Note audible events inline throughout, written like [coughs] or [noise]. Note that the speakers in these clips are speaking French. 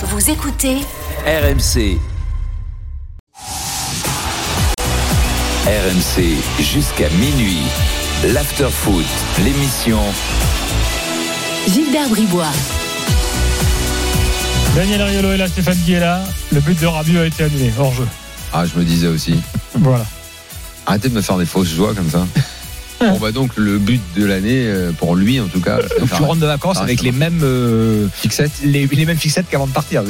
Vous écoutez RMC. RMC jusqu'à minuit. L'after-foot, l'émission Gilbert Bribois. Daniel Riolo est là, Stéphane Guy est là. Le but de Rabiot a été annulé, hors jeu. Ah, je me disais aussi. Voilà. Arrêtez de me faire des fausses joies comme ça. Bon, bah donc, le but de l'année, euh, pour lui en tout cas. Donc faire- tu rentres de vacances avec les va. mêmes euh, Fixette les, les mêmes fixettes qu'avant de partir.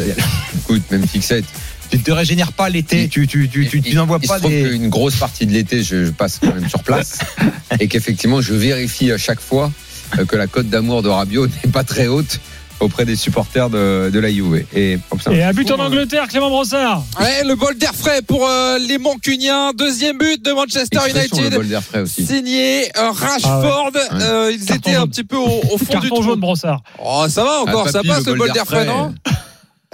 Écoute, même fixette. Tu ne te régénères pas l'été, tu, tu, tu, tu, tu Il- n'envoies il pas se trouve des. qu'une grosse partie de l'été, je, je passe quand même sur place. [laughs] et qu'effectivement, je vérifie à chaque fois euh, que la cote d'amour de Rabiot n'est pas très haute auprès des supporters de, de la Juve. Et, oh, Et un but fou, en. Angleterre, Clément Brossard. Ouais, le bol d'air frais pour euh, les Mancuniens. Deuxième but de Manchester Expression, le United. bol d'air frais aussi. Signé euh, Rashford. Euh, ils Carton étaient un petit peu au, au fond du Carton trou. jaune, Brossard. Oh, ça va encore, Ah, ça papy, passe le bol d'air frais, frais. non?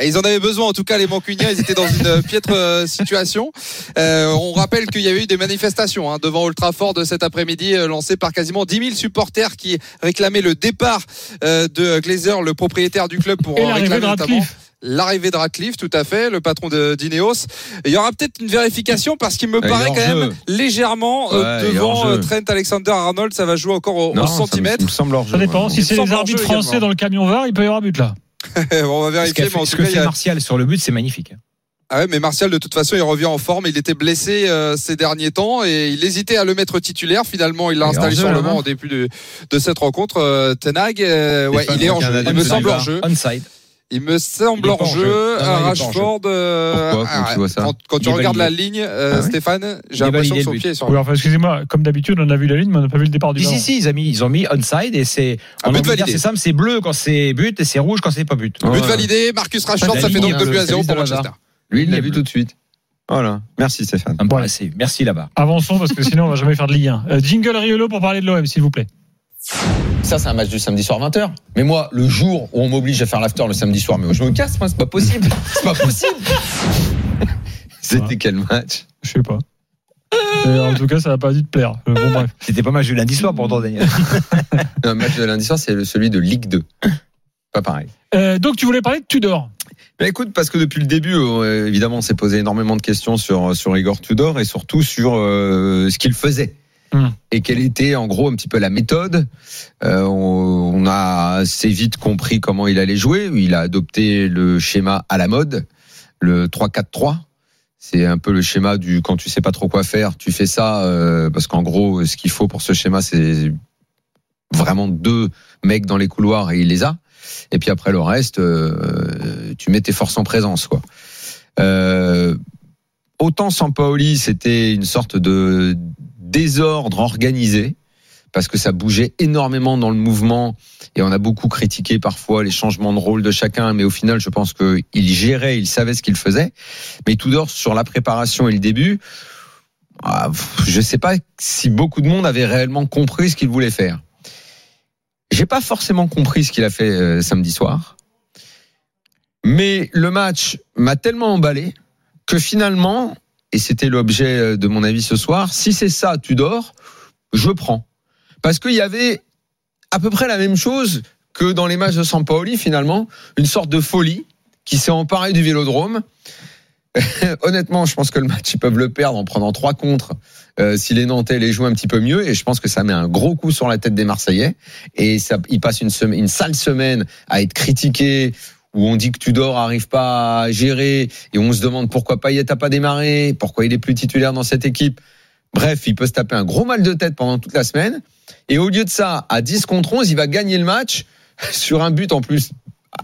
Ils en avaient besoin, en tout cas, les Mancuniens. Ils étaient dans une euh, piètre euh, situation. Euh, on rappelle qu'il y avait eu des manifestations hein, devant Old Trafford cet après-midi, euh, lancées par quasiment 10 000 supporters qui réclamaient le départ euh, de Glazer, le propriétaire du club, pour Et réclamer de notamment Radcliffe. l'arrivée de Radcliffe, tout à fait, le patron de d'Ineos. Il y aura peut-être une vérification parce qu'il me Ah, paraît quand jeu. même légèrement euh, Ouais, devant euh, Trent Alexander-Arnold. Ça va jouer encore au, au Non, ça me- centimètre. Ça me semble hors Ça dépend. ouais. Si c'est les arbitres français également. dans le camion VAR, il peut y avoir but là. [laughs] on va Ce vérifier, qu'a mais en fait, ce tout que cas, fait a- Martial sur le but, c'est magnifique. Ah ouais, mais Martial, de toute façon, il revient en forme. Il était blessé euh, ces derniers temps et il hésitait à le mettre titulaire. Finalement, il l'a installé sur le banc au début de, de cette rencontre. Euh, Tenag, euh, ouais, il est en jeu. Il me semble en jeu. Onside. Il me semble hors jeu. Rashford. euh, Pourquoi Comment tu vois ça Quand, tu regardes la ligne, euh, Ah Stéphane, j'ai l'impression que son pied est sur Oui, enfin, excusez-moi, comme d'habitude, on a vu la ligne, mais on n'a pas vu le départ du Si, ballon. si, si, ils ont mis, ils ont mis onside et c'est. Un En but Angleterre, validé. c'est simple, c'est bleu quand c'est but et c'est rouge quand c'est pas but. Ouais. But validé, Marcus Rashford, La ça fait ligne, donc 2 hein, buts à le 0 pour service de la Manchester. Lui, il l'a vu tout de suite. Voilà. Merci Stéphane. Ah, Merci, merci là-bas. Avançons parce que sinon on va jamais faire de Ligue 1. Euh, jingle Riolo pour parler de l'OM, s'il vous plaît. Ça, c'est un match du samedi soir 20h. Mais moi, le jour où on m'oblige à faire l'after le samedi soir, mais je me casse, moi, c'est pas possible. C'est pas possible. [laughs] C'était quel match? Je sais pas. Et en tout cas, ça va pas dû te plaire. Bon, bref. C'était pas mal du lundi soir pour toi, Daniel. Un match de lundi soir, c'est le- celui de Ligue 2. Pas pareil. Euh, donc, tu voulais parler de Tudor. Ben écoute, parce que depuis le début, euh, évidemment, on s'est posé énormément de questions sur sur Igor Tudor et surtout sur euh, ce qu'il faisait Hmm. et quelle était en gros un petit peu la méthode. Euh, on, on a assez vite compris comment il allait jouer. Il a adopté le schéma à la mode, le 3-4-3. C'est un peu le schéma du quand tu sais pas trop quoi faire, tu fais ça euh, parce qu'en gros, ce qu'il faut pour ce schéma, c'est vraiment deux mecs dans les couloirs et il les a. Et puis après le reste, euh, tu mets tes forces en présence, quoi. Euh, autant Sampaoli, c'était une sorte de désordre organisé parce que ça bougeait énormément dans le mouvement et on a beaucoup critiqué parfois les changements de rôle de chacun, mais au final, je pense qu'il gérait, il savait ce qu'il faisait. Mais Tudor sur la préparation et le début, ah, je sais pas si beaucoup de monde avait réellement compris ce qu'il voulait faire. J'ai pas forcément compris ce qu'il a fait euh, samedi soir. Mais le match m'a tellement emballé que finalement, et c'était l'objet euh, de mon avis ce soir, si c'est ça, Tudor, je prends. Parce qu'il y avait à peu près la même chose que dans les matchs de Sampaoli, finalement, une sorte de folie qui s'est emparée du vélodrome. [laughs] Honnêtement, je pense que le match, ils peuvent le perdre en prenant trois contre euh, si les Nantais les jouent un petit peu mieux. Et je pense que ça met un gros coup sur la tête des Marseillais. Et ça, ils passent une, une sale semaine à être critiqués, où on dit que Tudor arrive pas à gérer, et on se demande pourquoi Payet a pas démarré, pourquoi il est plus titulaire dans cette équipe. Bref, il peut se taper un gros mal de tête pendant toute la semaine. Et au lieu de ça, à 10 contre 11, il va gagner le match [laughs] sur un but en plus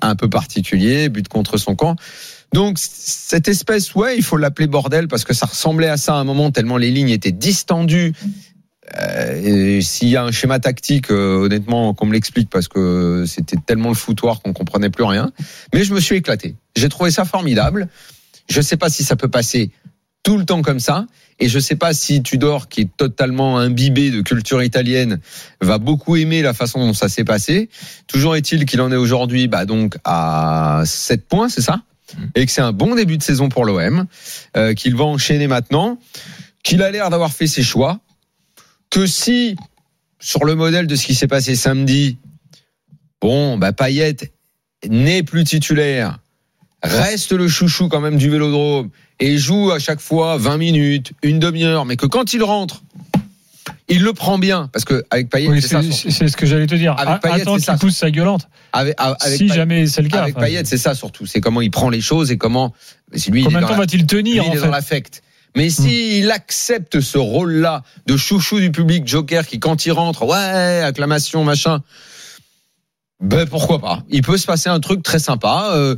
un peu particulier, but contre son camp. Donc cette espèce, ouais, il faut l'appeler bordel parce que ça ressemblait à ça à un moment tellement les lignes étaient distendues. Euh, S'il y a un schéma tactique, euh, honnêtement, qu'on me l'explique parce que c'était tellement le foutoir qu'on comprenait plus rien. Mais je me suis éclaté. J'ai trouvé ça formidable. Je sais pas si ça peut passer tout le temps comme ça. Et je sais pas si Tudor, qui est totalement imbibé de culture italienne, va beaucoup aimer la façon dont ça s'est passé. Toujours est-il qu'il en est aujourd'hui, bah donc à 7 points, c'est ça Et que c'est un bon début de saison pour l'OM, euh, qu'il va enchaîner maintenant, qu'il a l'air d'avoir fait ses choix, que si, sur le modèle de ce qui s'est passé samedi, bon, bah Payet n'est plus titulaire, reste le chouchou quand même du Vélodrome et joue à chaque fois 20 minutes, une demi-heure, mais que quand il rentre, il le prend bien parce que avec Payet, Oui, c'est ça. ce que j'allais te dire. Avec Payet, Attends qu'il pousse sa gueulante. Avec, avec si Payet- jamais c'est le cas. avec Payet, c'est ça surtout. C'est comment il prend les choses et comment. Si lui, il Combien de temps va-t-il lui, tenir il en est dans l'affect. Mais s'il accepte ce rôle-là de chouchou du public, Joker, qui quand il rentre, ouais, acclamation, machin. Ben pourquoi pas Il peut se passer un truc très sympa. Euh,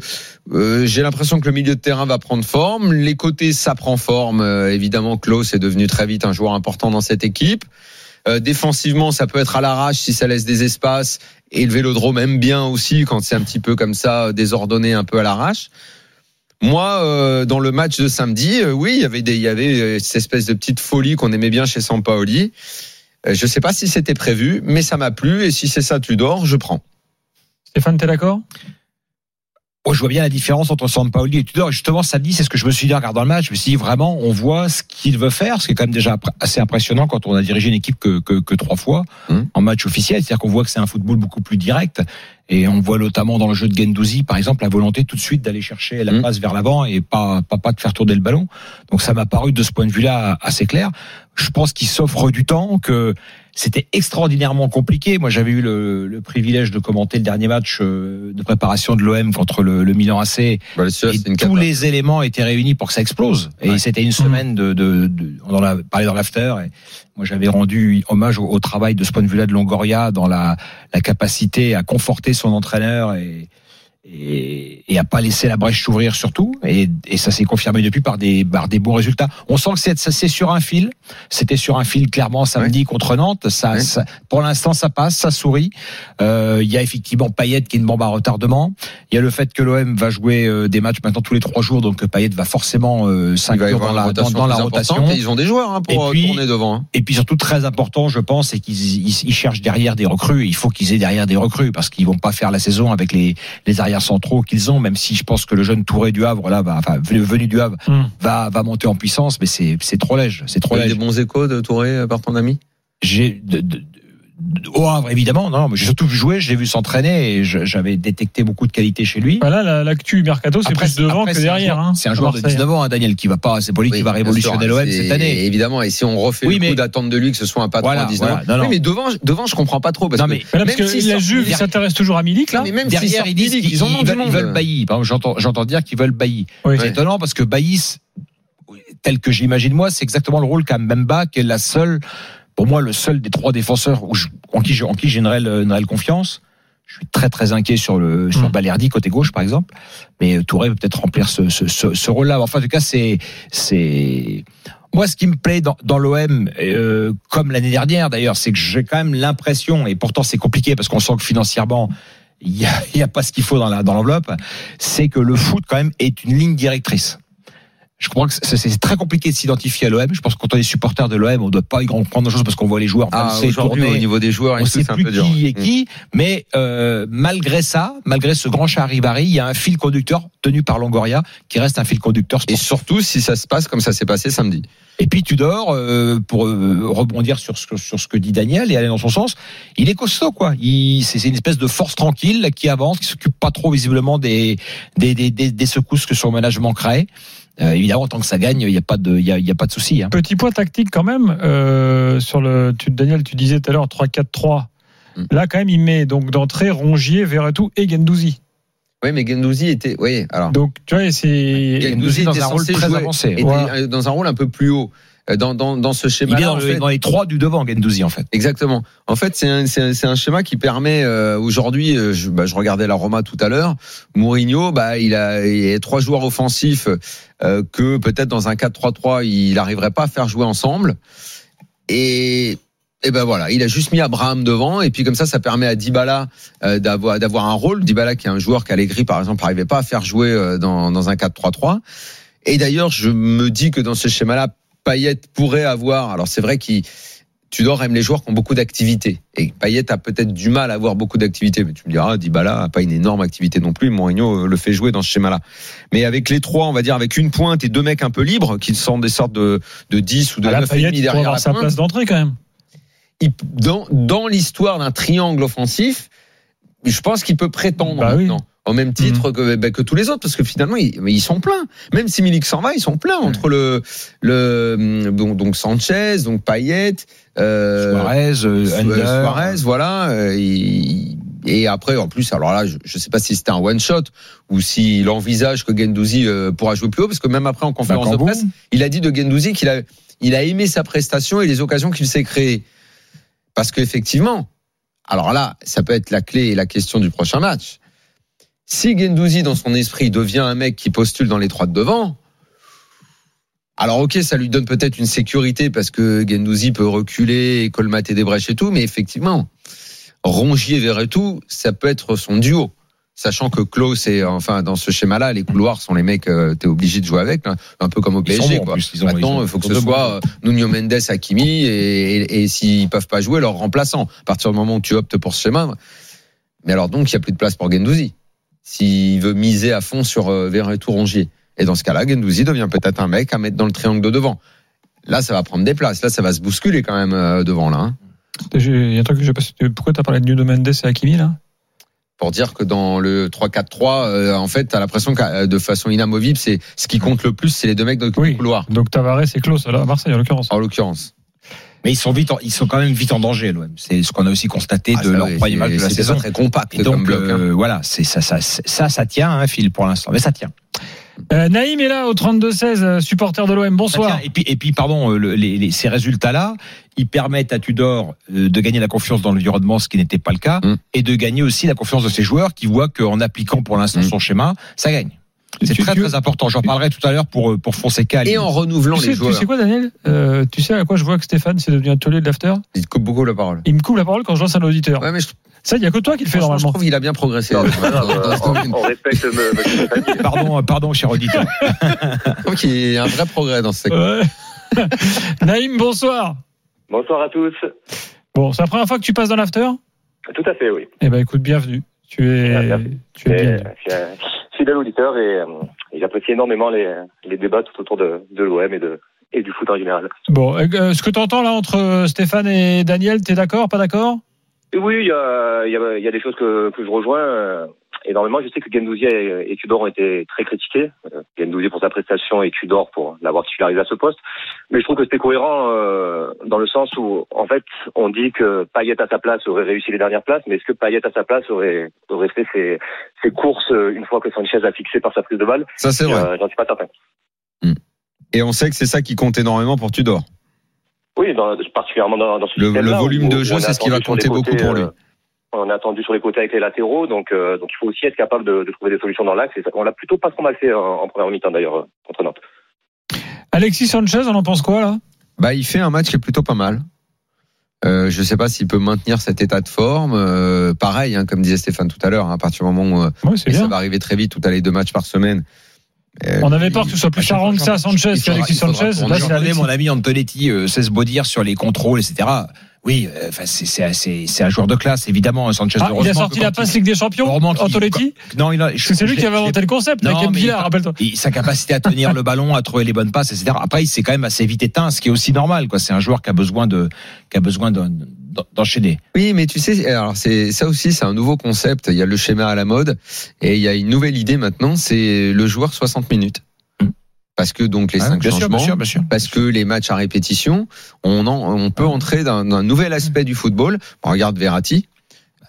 euh, J'ai l'impression que le milieu de terrain va prendre forme. Les côtés, ça prend forme. Euh, évidemment, Klaus est devenu très vite un joueur important dans cette équipe. Euh, défensivement, ça peut être à l'arrache si ça laisse des espaces. Et le Vélodrome aime bien aussi quand c'est un petit peu comme ça, euh, désordonné, un peu à l'arrache. Moi, euh, dans le match de samedi, euh, oui, il y avait des, il y avait euh, cette espèce de petite folie qu'on aimait bien chez Sampaoli. Euh, je sais pas si c'était prévu, mais ça m'a plu. Et si c'est ça, tu dors, je prends. Stéphane, t'es d'accord? Moi, je vois bien la différence entre Sampaoli et Tudor. Justement, samedi, c'est ce que je me suis dit en regardant le match. Je me suis dit vraiment, on voit ce qu'il veut faire, ce qui est quand même déjà assez impressionnant quand on a dirigé une équipe que, que, que trois fois Hum. en match officiel. C'est-à-dire qu'on voit que c'est un football beaucoup plus direct. Et on voit notamment dans le jeu de Gendouzi, par exemple, la volonté tout de suite d'aller chercher la Hum. passe vers l'avant et pas, pas, pas de faire tourner le ballon. Donc ça m'a paru de ce point de vue-là assez clair. Je pense qu'il s'offre du temps, que c'était extraordinairement compliqué. Moi, j'avais eu le, le privilège de commenter le dernier match euh, de préparation de l'OM contre le, le Milan AC. Bah, Et tous les éléments étaient réunis pour que ça explose. Et Ouais. c'était une semaine de, de, de on en a parlé dans l'after. Et moi, j'avais rendu hommage au, au travail de ce point de vue-là de Longoria dans la, la capacité à conforter son entraîneur et, et, et à pas laisser la brèche s'ouvrir surtout. Et, et ça s'est confirmé depuis par des, par des bons résultats. On sent que c'est, ça, c'est sur un fil. C'était sur un fil clairement samedi contre Nantes. Ça, ça- pour l'instant, ça passe, ça sourit. Euh, Il y a effectivement Payet qui est une bombe à retardement. Il y a le fait que l'OM va jouer euh, des matchs maintenant tous les trois jours, donc Payet va forcément euh, s'inclure dans la, rotation dans la plus rotation. importante et ils ont des joueurs hein, pour euh, puis- tourner devant. hein. Et puis surtout très important, je pense, c'est qu'ils ils, ils cherchent derrière des recrues. Il faut qu'ils aient derrière des recrues parce qu'ils vont pas faire la saison avec les, les arrières centraux qu'ils ont. Même si je pense que le jeune Touré du Havre là, va, enfin venu du Havre, Hum. va va monter en puissance, mais c'est c'est trop léger, c'est trop Tu as eu léger. des bons échos de Touré par ton ami? J'ai au Havre évidemment, non, mais j'ai surtout vu jouer, j'ai vu s'entraîner et je- j'avais détecté beaucoup de qualités chez lui. Voilà, la- l'actu mercato, c'est plus devant après, que c'est un derrière. joueur- hein, C'est un joueur de Marseille. 19 ans, hein, Daniel, qui va pas, c'est pas lui qui va révolutionner sûr, l'OM cette année. Évidemment, et si on refait Oui, le mais- coup d'attendre de lui que ce soit un patron Voilà, à 19 voilà. ans. Non, non. Oui, mais devant, devant, je comprends pas trop. Parce Non, mais- parce même que s'ils la Juve s'intéresse toujours à Milik, là. mais même Derrière, ils disent qu'ils veulent, ils monde. veulent Bailly. Par exemple, J'entends, j'entends dire qu'ils veulent Bailly. C'est étonnant parce que Bailly, tel que j'imagine moi, c'est exactement le rôle qu'a Mbemba, qui est la seule, pour moi, le seul des trois défenseurs où je- en qui j'ai une réelle, une réelle confiance. Je suis très très inquiet sur le sur Mm. Balerdi côté gauche par exemple, mais Touré peut peut-être remplir ce, ce, ce, ce rôle-là. Enfin, en tout cas, c'est c'est moi ce qui me plaît dans, dans l'OM, euh, comme l'année dernière d'ailleurs, c'est que j'ai quand même l'impression, et pourtant c'est compliqué parce qu'on sent que financièrement il y a, y a pas ce qu'il faut dans la dans l'enveloppe, c'est que le foot quand même est une ligne directrice. Je comprends que c'est très compliqué de s'identifier à l'OM. Je pense que quand on est supporter de l'OM, on ne doit pas y comprendre de choses parce qu'on voit les joueurs Ah, tourner au niveau des joueurs, on tout, sait plus peu dur. qui est qui, mais euh, malgré ça, malgré ce grand charivari, il y a un fil conducteur tenu par Longoria qui reste un fil conducteur. Et surtout si ça se passe comme ça s'est passé samedi. Et puis Tudor, euh, pour euh, rebondir sur ce, que- sur ce que dit Daniel et aller dans son sens, il est costaud quoi. C'est c'est une espèce de force tranquille qui avance, qui s'occupe pas trop visiblement des des, des, des, des secousses que son management crée. Euh, évidemment, tant que ça gagne, il n'y a pas de il y a, il y a pas de souci. Hein. Petit point tactique quand même euh, sur le. Tu, Daniel, tu disais tout à l'heure 3-4-3. Mm. Là, quand même, il met donc d'entrée Rongier, Verretou et Gendouzi. Oui, mais Gendouzi était. Oui, alors. Donc, tu vois, c'est. Gendouzi dans était un rôle très jouer- avancé. était, Voilà. dans un rôle un peu plus haut. Euh, Dans, dans, dans ce Il schéma est dans, le- dans les trois du devant, Gendouzi en fait. Exactement. En fait, c'est un, c'est un, schéma qui permet euh, aujourd'hui. euh, je, bah, je regardais la Roma tout à l'heure. Mourinho, bah, il a, il trois joueurs offensifs euh, que peut-être dans un 4-3-3, il n'arriverait pas à faire jouer ensemble. Et et ben voilà, il a juste mis Abraham devant et puis comme ça, ça permet à Dybala d'avoir d'avoir un rôle. Dybala qui est un joueur qu'Allegri par exemple n'arrivait pas à faire jouer dans dans un 4-3-3. Et d'ailleurs, je me dis que dans ce schéma-là, Payet pourrait avoir. Alors c'est vrai qu'il Tudor aime les joueurs qui ont beaucoup d'activité. Et Payet a peut-être du mal à avoir beaucoup d'activité. Mais tu me diras, Dybala a pas une énorme activité non plus. Mourinho euh, le fait jouer dans ce schéma-là. Mais avec les trois, on va dire, avec une pointe et deux mecs un peu libres, qui sont des sortes de, de 10 ou de À la 9 et paillette, demi il derrière avoir la sa pointe, place d'entrée quand même. il- dans, dans l'histoire d'un triangle offensif, je pense qu'il peut prétendre Bah oui. maintenant. Au même titre que, bah, que tous les autres, parce que finalement, ils, sont pleins. Même si Milik s'en va, ils sont pleins entre le, le, donc, donc Sanchez, donc Payet, euh, Suarez, euh, Su- Under. Suarez, voilà. euh, et après, en plus, alors là, je ne sais pas si c'était un one shot ou s'il envisage que Gendouzi euh, pourra jouer plus haut, parce que même après en conférence de Bakambu. presse, il a dit de Gendouzi qu'il a, il a aimé sa prestation et les occasions qu'il s'est créées. Parce qu'effectivement, alors là, ça peut être la clé et la question du prochain match. Si Gendouzi, dans son esprit, devient un mec qui postule dans les trois de devant, alors ok, ça lui donne peut-être une sécurité parce que Gendouzi peut reculer et colmater des brèches et tout, mais effectivement, Rongier Verretou, ça peut être son duo. Sachant que Klaus et enfin dans ce schéma-là, les couloirs sont les mecs, euh, t'es obligé de jouer avec, un peu comme au PSG. quoi. plus, ils ont- Maintenant, il faut que ce soit euh, Nuno Mendes, Hakimi et, et, et s'ils peuvent pas jouer, leur remplaçant. À partir du moment où tu optes pour ce schéma. Mais alors donc, il y a plus de place pour Gendouzi. S'il veut miser à fond sur euh, Verretou Rongier. Et dans ce cas-là, Gendouzi devient peut-être un mec à mettre dans le triangle de devant. Là, ça va prendre des places. Là, ça va se bousculer quand même euh, devant là. hein. J'ai- Il y a un truc que j'ai pas. Pourquoi t'as parlé de Nuno Mendes et Hakimi là? Pour dire que dans le 3-4-3, euh, en fait, t'as l'impression que euh, de façon inamovible, c'est ce qui compte le plus, c'est les deux mecs dans le Oui. couloir, Donc Tavares et Klaus là, à Marseille en l'occurrence. en l'occurrence. Mais ils sont vite, en- ils sont quand même vite en danger, l'OM. C'est ce qu'on a aussi constaté Ah, de leur premier match de la saison. très compact Et comme donc, bloc. hein. euh, voilà, c'est ça, ça, ça, ça tient, hein, Phil, pour l'instant. Mais ça tient. Euh, Naïm est là au 32-16, euh, supporter de l'OM. Bonsoir. tient. Et puis, et puis, pardon, euh, le- les, les- ces résultats-là, ils permettent à Tudor de gagner la confiance dans l'environnement, ce qui n'était pas le cas, Mm. et de gagner aussi la confiance de ses joueurs qui voient qu'en appliquant pour l'instant Mm. son schéma, ça gagne. C'est Tu- très tu- très important. J'en parlerai tout à l'heure pour pour Fonseca. Et en renouvelant Tu les sais, tu joueurs. sais quoi, Daniel? Euh, Tu sais à quoi je vois que Stéphane c'est devenu un taulier de l'after? Il te coupe beaucoup la parole. Il me coupe la parole quand je lance un auditeur. Ouais, mais je, Ça, il y a que toi qui le fais franchement, je normalement. trouve qu'il a bien progressé. Non, ce on, respecte me- Stéphane. Pardon, euh, pardon, cher auditeur. Je trouve qu'il y a un vrai progrès dans ce secteur. Ouais. [laughs] Naïm, bonsoir. Bonsoir à tous. Bon, c'est la première fois que tu passes dans l'after? Tout à fait, oui. Eh ben, écoute, bienvenue. Tu es, Ah, tu es Et, bienvenu. je suis un fidèle auditeur et, euh, et j'apprécie énormément les, les débats tout autour de, de l'OM et, de, et du foot en général. Bon, euh, ce que tu entends là entre euh, Stéphane et Daniel, t'es d'accord, pas d'accord? Oui, il y a, il y, a, y a des choses que, que je rejoins euh, énormément. Je sais que Gendouzi et, et Tudor ont été très critiqués. Euh, Gendouzi pour sa prestation et Tudor pour l'avoir titularisé à ce poste. Mais je trouve que c'était cohérent euh, dans le sens où, en fait, on dit que Payet à sa place aurait réussi les dernières places, mais est-ce que Payet à sa place aurait, aurait fait ses, ses courses euh, une fois que Sanchez a fixé par sa prise de balle? Ça, c'est vrai. Euh, J'en suis pas certain. Et on sait que c'est ça qui compte énormément pour Tudor. Oui, dans, particulièrement dans, dans ce Le- système-là, le volume de jeu, on est c'est ce qui va attendu sur les compter beaucoup côtés, pour lui. euh, on est attendu sur les côtés avec les latéraux, donc euh, donc il faut aussi être capable de, de trouver des solutions dans l'axe. Et ça- on l'a plutôt pas trop mal fait en, en première mi-temps d'ailleurs euh, contre Nantes. Alexis Sanchez, on en pense quoi là? Bah, il fait un match qui est plutôt pas mal. Euh, je sais pas s'il peut maintenir cet état de forme. Euh, pareil, hein, comme disait Stéphane tout à l'heure, hein, à partir du moment où euh, Ouais, ça va arriver très vite, tout à les deux matchs par semaine. Euh, On avait peur que ce soit plus fois, que ça, Sanchez, qu'Alexis Sanchez. Là, c'est Alexis. mon ami Antonetti euh, cesse beau dire sur les contrôles, etc. Oui, euh, enfin c'est c'est c'est c'est un joueur de classe évidemment Sanchez. Ah, il a sorti la passe Ligue des Champions, Antonetti Non, c'est lui qui avait inventé le concept, Non, avec rappelle-toi. Et sa capacité à tenir le ballon, à trouver les bonnes passes, etc. Après, il s'est quand même assez vite éteint, ce qui est aussi normal. quoi. C'est un joueur qui a besoin de, qui a besoin de- d'enchaîner. Oui, mais tu sais, alors c'est ça aussi, c'est un nouveau concept. Il y a le schéma à la mode et il y a une nouvelle idée maintenant, c'est le joueur 60 minutes. Mm. Parce que donc les Hein, cinq bien changements, bien sûr, bien sûr. parce que les matchs à répétition, on, en, on peut entrer dans un nouvel aspect du football. On regarde Verratti.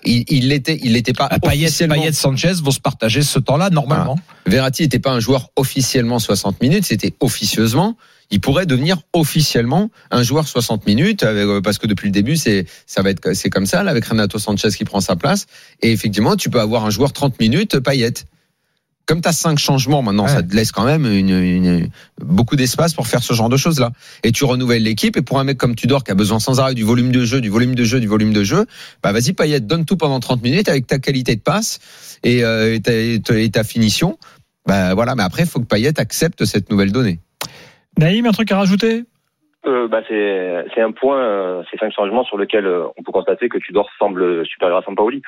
Il l'était, il n'était pas Ah, Payet. Payet, Sanchez vont se partager ce temps-là normalement. Verratti n'était pas un joueur officiellement 60 minutes, c'était officieusement. Il pourrait devenir officiellement un joueur 60 minutes avec- euh, parce que depuis le début c'est ça va être c'est comme ça là, avec Renato Sanchez qui prend sa place et effectivement tu peux avoir un joueur 30 minutes Payet. Comme tu as cinq changements maintenant, Ouais. ça te laisse quand même une, une- beaucoup d'espace pour faire ce genre de choses là. Et tu renouvelles l'équipe et pour un mec comme Tudor qui a besoin sans arrêt du volume de jeu, du volume de jeu, du volume de jeu, bah vas-y Payet, donne tout pendant 30 minutes avec ta qualité de passe et, euh, et, ta, et ta- et ta finition. Bah voilà, mais après il faut que Payet accepte cette nouvelle donnée. Naïm, un truc à rajouter? Euh, bah, c'est c'est un point, euh, ces cinq changements sur lesquels euh, on peut constater que Tudor semble supérieur à Sampaoli.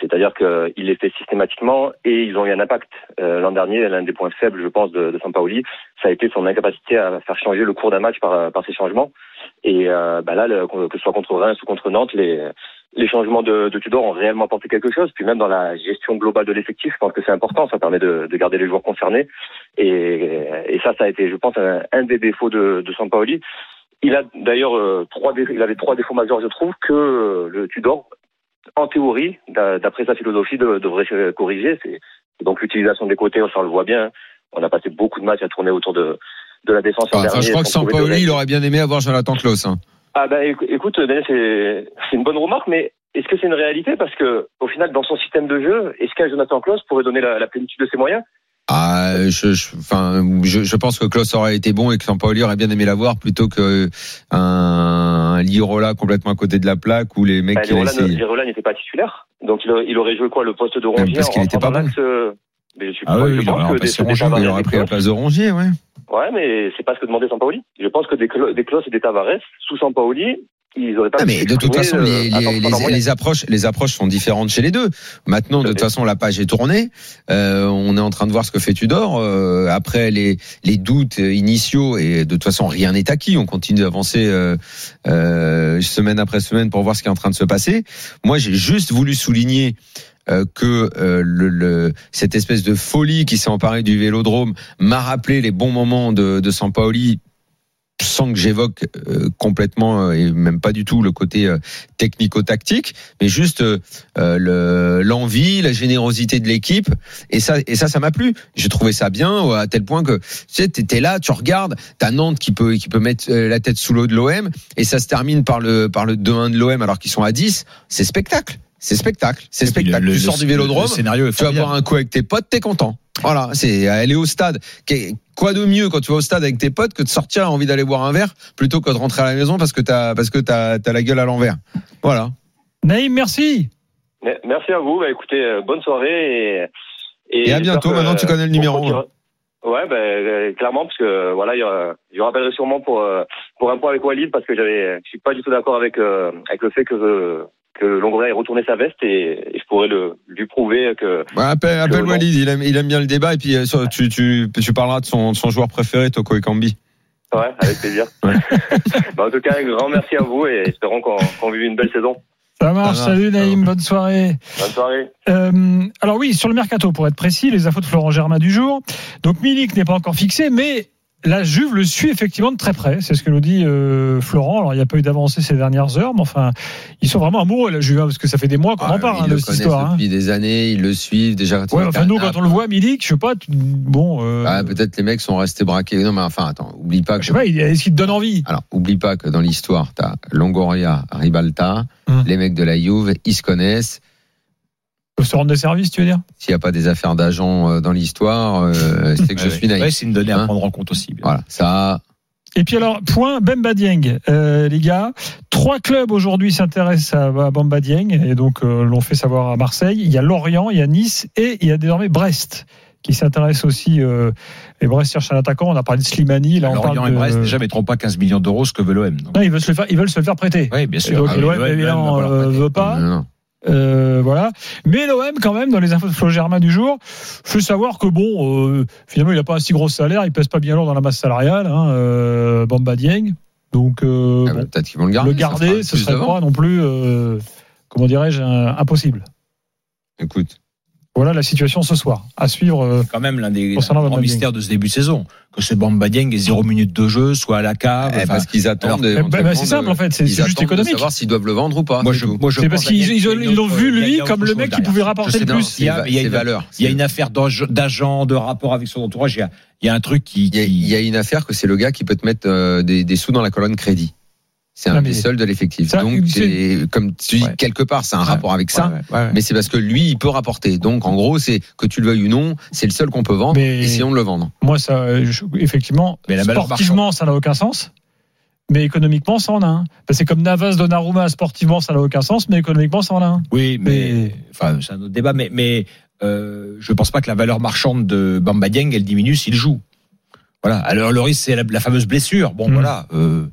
C'est-à-dire qu'il les fait systématiquement et ils ont eu un impact. Euh, L'an dernier, l'un des points faibles, je pense, de, de Sampaoli, ça a été son incapacité à faire changer le cours d'un match par, par ces changements. Et euh, bah là, que ce soit contre Reims ou contre Nantes, les, les changements de, de Tudor ont réellement apporté quelque chose. Puis même dans la gestion globale de l'effectif, je pense que c'est important. Ça permet de, de garder les joueurs concernés. Et, et ça, ça a été, je pense, un, des défauts de, de Sampaoli. Il a d'ailleurs euh, trois, il avait trois défauts majeurs, je trouve, que le Tudor, en théorie, d'a- d'après sa philosophie, de- devrait corriger. C'est donc l'utilisation des côtés, on le voit bien. On a passé beaucoup de matchs à tourner autour de, de la défense. Enfin, je crois que sans Sampaoli, il aurait bien aimé avoir Jonathan Klaus. Hein. Ah bah écou- écoute, Daniel, c'est une bonne remarque, mais est-ce que c'est une réalité? Parce que au final, dans son système de jeu, est-ce qu'un Jonathan Klaus pourrait donner la, la plénitude de ses moyens? Ah, je, je, enfin, je, je pense que Klaus aurait été bon et que Sampaoli aurait bien aimé l'avoir plutôt que un, un Lirola complètement à côté de la plaque ou les mecs Bah, qui ont Lirola essayé. Lirola n'était pas titulaire, donc il, aurait- il aurait joué quoi le poste de Rongier parce qu'il en- était en pas bon. euh, mais je suis Ah pas- oui, il aurait pris la place de Rongier, ouais. Ouais, mais c'est pas ce que demandait Sampaoli. Je pense que des, Klaus et des Tavares sous Sampaoli, ils auraient pas. Ah, mais de toute façon, les, euh, les, 100% les- dans leur moyen. les approches, les approches sont différentes chez les deux. Maintenant, de toute façon, la page est tournée. Euh, on est en train de voir ce que fait Tudor. Euh, après les, les doutes initiaux et de toute façon, rien n'est acquis. On continue d'avancer euh, euh, semaine après semaine pour voir ce qui est en train de se passer. Moi, j'ai juste voulu souligner euh, que euh, le, le- cette espèce de folie qui s'est emparée du Vélodrome m'a rappelé les bons moments de, de Sampaoli sans que j'évoque euh, complètement euh, et même pas du tout le côté euh, technico-tactique, mais juste euh, euh, le- l'envie, la générosité de l'équipe et ça et ça ça m'a plu. J'ai trouvé ça bien à tel point que tu sais t'étais là, tu regardes, t'as Nantes qui peut qui peut mettre la tête sous l'eau de l'OM et ça se termine par le par le 2-1 de l'OM alors qu'ils sont à 10, c'est spectacle. C'est spectacle, c'est Et spectacle. le- tu le- sors du vélodrome, Le scénario tu vas boire un coup avec tes potes, t'es content. Voilà, c'est aller au stade. Quoi de mieux quand tu vas au stade avec tes potes que de sortir envie d'aller boire un verre plutôt que de rentrer à la maison parce que t'as parce que t'as as la gueule à l'envers. Voilà. Naïm, merci. Merci à vous. Bah, écoutez, euh, bonne soirée et, Et à j'espère bientôt, que, maintenant, tu connais le on numéro, Ouais, ben euh, clairement parce que voilà, je rappellerai sûrement pour euh, pour un point avec Walid parce que j'avais, je suis pas du tout d'accord avec euh, avec le fait que euh, que Longoria ait retourné sa veste et, et je pourrais le lui prouver que appelle appelle Que non. Walid, il aime, il aime bien le débat et puis euh, tu, tu, tu parleras de son, de son joueur préféré, Toko Ekambi. ouais, avec plaisir. [laughs] Ouais. [laughs] Bah, en tout cas, un grand merci à vous et espérons qu'on qu'on vive une belle saison. Ça marche. Ça marche. Salut Naïm, bonne soirée. Bonne soirée. Euh, alors oui, sur le mercato, pour être précis, les infos de Florent Germain du jour. Donc Milik n'est pas encore fixé, mais la Juve le suit effectivement de très près. C'est ce que nous dit euh, Florent. Alors il n'y a pas eu d'avancée ces dernières heures, mais enfin, ils sont vraiment amoureux la Juve, hein, parce que ça fait des mois qu'on en parle hein, de cette histoire. hein. depuis des années, ils le suivent déjà. Ouais, enfin nous quand on le voit Milik, je sais pas, tu- bon, euh, Ah, peut-être les mecs sont restés braqués. Non, mais enfin, attends, oublie pas que. je sais pas, est-ce qu'il te donne envie? Alors, oublie pas que dans l'histoire, t'as Longoria, Ribalta, Hum. les mecs de la Juve, ils se connaissent. Peuvent se rendre des services, tu veux dire? S'il n'y a pas des affaires d'agents euh, dans l'histoire, euh, c'est que je [laughs] suis naïf. Ouais, c'est une donnée à Hein prendre en compte aussi. bien. Voilà, ça. Et puis alors, point Bemba Dieng, euh, les gars. Trois clubs aujourd'hui s'intéressent à, à Bemba Dieng et donc euh, l'ont fait savoir à Marseille. Il y a Lorient, il y a Nice et il y a désormais Brest qui s'intéresse aussi. Euh, et Brest cherche un attaquant. On a parlé de Slimani. Là, on Lorient parle et de... Brest déjà mettront pas 15 millions d'euros ce que veut l'OM. Non, ils veulent se le faire, ils veulent se le faire prêter. Oui, bien Et sûr. donc Ah l'OM évidemment veut pas. Non, non. Euh, voilà. Mais l'OM, quand même, dans les infos de Flo Germain du jour, fait savoir que bon, euh, finalement, il n'a pas un si gros salaire, il pèse pas bien lourd dans la masse salariale, hein, euh, Bamba Dieng. Donc, euh, Ah, bon, Peut-être qu'ils vont le garder. le garder, ce serait pas non plus, euh, comment dirais-je, impossible. Écoute, Voilà la situation ce soir. À suivre. euh, quand même l'un des grands mystères de ce début de saison. Que ce Bamba Dieng ait zéro minute de jeu, soit à la cave. eh, parce qu'ils attendent. alors, éventuellement bah, c'est simple, en fait, c'est- juste attendent de économique. savoir s'ils doivent le vendre ou pas. moi, je, tout. moi, je C'est pense parce qu'ils l'ont vu, il lui, comme le mec qui pouvait rapporter le plus. Il y a, il y a une, valeur. il y a une affaire d'ag- d'agent, de rapport avec son entourage. Il y a, il y a un truc qui. Il y, a, une affaire que c'est le gars qui peut te mettre euh, des, des sous dans la colonne crédit. C'est un des seuls de l'effectif. Donc, comme tu dis, Ouais. quelque part, c'est un Ouais. rapport avec ça. Ouais, ouais, ouais. Mais c'est parce que lui, il peut rapporter. Donc, en gros, c'est que tu le veuilles ou non, c'est le seul qu'on peut vendre. Mais- Essayons de le vendre. Moi, ça, je- effectivement, Mais la valeur sportivement, ça n'a aucun sens. Mais économiquement, ça en a un. Parce que C'est comme Navas, Donnarumma, sportivement, ça n'a aucun sens, mais économiquement, ça en a un. Oui, mais, Mais- enfin, c'est un autre débat. Mais, mais euh, je pense pas que la valeur marchande de Bamba Dieng elle diminue s'il joue. Voilà. Alors le risque c'est la, la fameuse blessure. Bon Mm. voilà. Euh, Et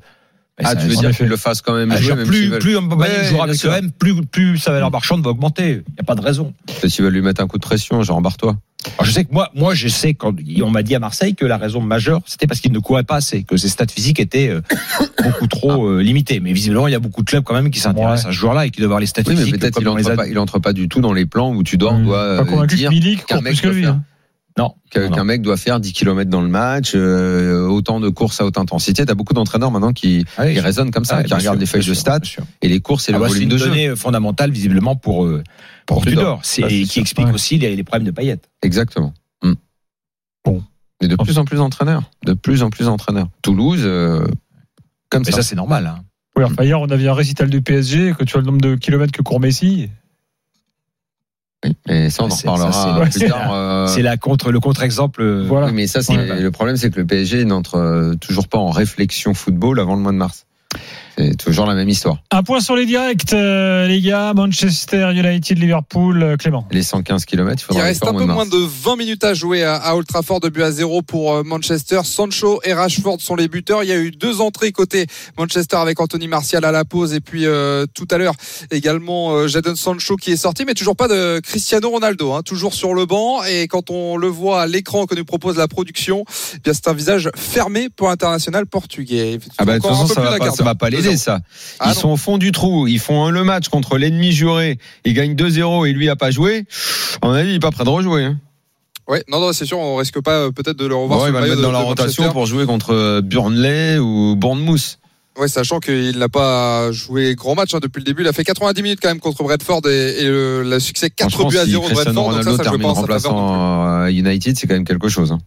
Ah, ça- tu veux en dire qu'ils le fassent quand même Ah, jouer, même plus, plus Mbappé Ouais, jouera avec l'OM, plus, plus sa valeur marchande va augmenter. Il n'y a pas de raison. Peut-être qu'ils veulent lui mettre un coup de pression, genre barre-toi. Alors, je sais que moi, moi, je sais quand on m'a dit à Marseille que la raison majeure, c'était parce qu'il ne courait pas assez, que ses stats physiques étaient euh, [coughs] beaucoup trop euh, limitées. Mais visiblement, il y a beaucoup de clubs quand même qui s'intéressent à ce joueur-là et qui doivent avoir les stats Oui, mais peut-être qu'il dans les entre ad- pas, du tout dans les plans où tu dois, Mmh. dois Pas euh, dire Milik qu'un mec plus que doit lui. faire. hein. Non. qu'un mec doit faire 10 km dans le match, euh, autant de courses à haute intensité. T'as beaucoup d'entraîneurs maintenant qui, Ah oui, qui raisonnent comme ça, Ah, qui regardent sûr, les feuilles de sûr, stats sûr. et les courses et Ah le bah, c'est volume une de jeu. donnée fondamentale visiblement pour euh, pour Tudor. C'est c'est et sûr. qui explique Ouais. aussi les, les problèmes de Payet. Exactement. Mm. Bon. Et de plus en plus d'entraîneurs, de plus en plus d'entraîneurs. Toulouse, euh, comme Mais ça. ça, c'est normal. Hein. Oui, enfin, hier, on avait un récital du PSG, que tu as le nombre de kilomètres que court Messi. Oui, Et ça, on en reparlera c'est- plus tard. euh, C'est la contre le contre-exemple. euh, Voilà. Oui, mais ça, c'est Ouais. le problème, c'est que le PSG n'entre euh, toujours pas en réflexion football avant le mois de mars. C'est toujours la même histoire. Un point sur les directs, euh, les gars. Manchester United, Liverpool, euh, Clément. Les 115 km, il Il faudra les reste un peu moins de 20 minutes à jouer à, à Old Trafford, de but à zéro pour euh, Manchester. Sancho et Rashford sont les buteurs. Il y a eu deux entrées côté Manchester avec Anthony Martial à la pause et puis euh, tout à l'heure également euh, Jadon Sancho qui est sorti, mais toujours pas de Cristiano Ronaldo, hein, toujours sur le banc. Et quand on le voit à l'écran que nous propose la production, eh bien c'est un visage fermé pour l'international portugais. Ah bah, de toute façon, ça va pas, ça va d'heure. pas l'aider, ça. Ah ils non. sont au fond du trou. Ils font le match contre l'ennemi juré. Ils gagnent 2-0 et lui a pas joué. À mon avis, il est pas prêt de rejouer. Hein. Ouais, non, non, c'est sûr, on risque pas euh, peut-être de le revoir Bon, sur il va le mettre de- dans la de rotation pour jouer contre euh, Burnley ou Bournemouth. Ouais, sachant qu'il n'a pas joué grand match hein, depuis le début. Il a fait 90 minutes quand même contre Bradford et, et le, le succès 4 Franchement, buts à si 0 de Bradford. Donc ça, ça termine pas en remplaçant United, c'est quand même quelque chose. hein.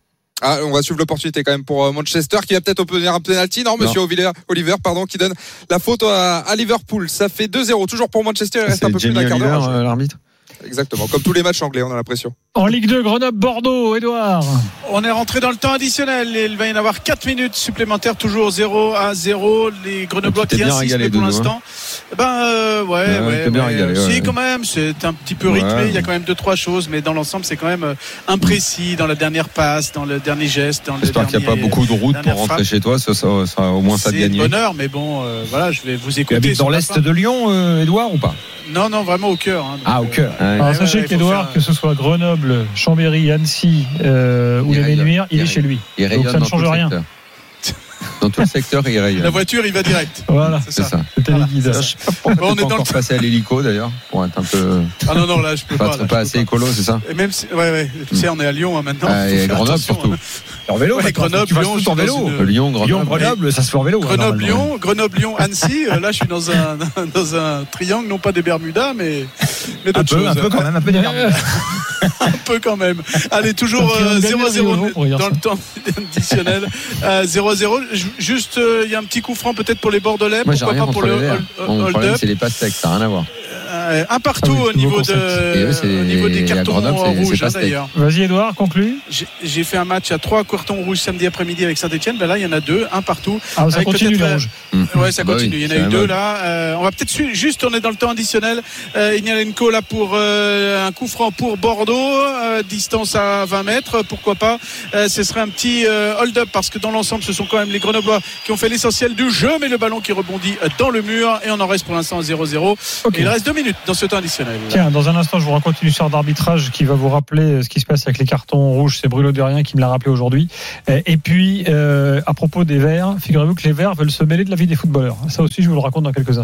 Ah, on va suivre l'opportunité quand même pour euh, Manchester qui va peut-être obtenir un penalty. Non, monsieur Oliver, pardon, qui donne la faute à, à Liverpool. Ça fait 2-0 toujours pour Manchester. Il reste un peu plus d'un quart d'heure. euh, l'arbitre. Exactement, comme tous les matchs anglais, on a l'impression. En Ligue 2, Grenoble-Bordeaux, Edouard. On est rentré dans le temps additionnel. Il va y en avoir 4 minutes supplémentaires, toujours 0 à 0. Les Grenoblois Tu qui bien insistent pour Doudou, l'instant. Eh Ben euh, ouais, Ouais, ouais, t'es bien ouais. régalé, Si ouais. quand même, c'est un petit peu rythmé. Ouais. Il y a quand même deux trois choses, mais dans l'ensemble, c'est quand même euh, imprécis dans la dernière passe, dans le dernier geste, dans le J'espère qu'il n'y a pas beaucoup de routes dernière pour rentrer frappe. chez toi. Ça, ça sera au moins ça de C'est de gagner. bonheur, mais bon, euh, voilà, je vais vous Tu écouter. habites sur dans l'est de Lyon, euh, Edouard, ou pas? Non, non, vraiment au cœur. hein. Donc, Ah, au euh, cœur. Ouais. Alors, ouais, sachez ouais, qu'Edouard, faire- que ce soit Grenoble, Chambéry, Annecy euh, ou Il les. Ménuires, il Il est chez lui. Il rayonne ça ne change rien. secteur. Dans tout le secteur, il La rayonne. voiture, il va direct. Voilà, C'est ça. c'était Voilà, pas Bon, on est pas dans le- passé à l'hélico d'ailleurs pour être un peu Ah non, non, là, je peux pas, pas. là, pas assez peux écolo, c'est ça Et même si, ouais, ouais, tu sais, on est à Lyon hein, maintenant. Ah, Et Grenoble surtout. En vélo, Ouais, Grenoble, tu Lyon, en vélo. une- Lyon, Grenoble. Lyon, Grenoble, ça se fait en vélo. hein, Grenoble, normalement. Lyon, Grenoble, Lyon, Annecy. Euh, Là, je suis dans un, [laughs] dans un triangle, non pas des Bermudas, mais, mais d'autres choses. un peu quand même, un peu des Bermudes. [laughs] [laughs] Un peu quand même. Allez, toujours Ça fait un euh, gagnant 0-0 pour dire dans le temps additionnel. [laughs] Euh, 0-0. Ju- Juste, euh, il y a un petit coup franc peut-être pour les Bordelais. Pourquoi rien pas pour le hold-up c'est les pastèques, ça n'a rien à voir. Un partout Ah oui, au, niveau de, au des cartons rouges hein, d'ailleurs. Vas-y, Edouard, conclue. J'ai- fait un match à trois cartons rouges samedi après-midi avec Saint-Etienne. Ben là, il y en a deux, un partout. Ah, ça Avec continue, le euh. Ouais, ça Bah oui, continue. il y en a eu deux là. Euh, on va peut-être juste, on est dans le temps additionnel. Euh, Ignalenko là pour euh, un coup franc pour Bordeaux, euh, distance à 20 mètres. Pourquoi pas? Euh, Ce serait un petit euh, hold-up parce que dans l'ensemble, ce sont quand même les Grenoblois qui ont fait l'essentiel du jeu, mais le ballon qui rebondit dans le mur et on en reste pour l'instant à 0-0. Ok. Et il reste deux minutes dans ce temps additionnel. Tiens, dans un instant, je vous raconte une histoire d'arbitrage qui va vous rappeler euh, ce qui se passe avec les cartons rouges. C'est Bruno Derrien qui me l'a rappelé aujourd'hui. Euh, Et puis, euh, à propos des Verts, figurez-vous que les Verts veulent se mêler de la vie des footballeurs. Ça aussi, je vous le raconte dans quelques instants.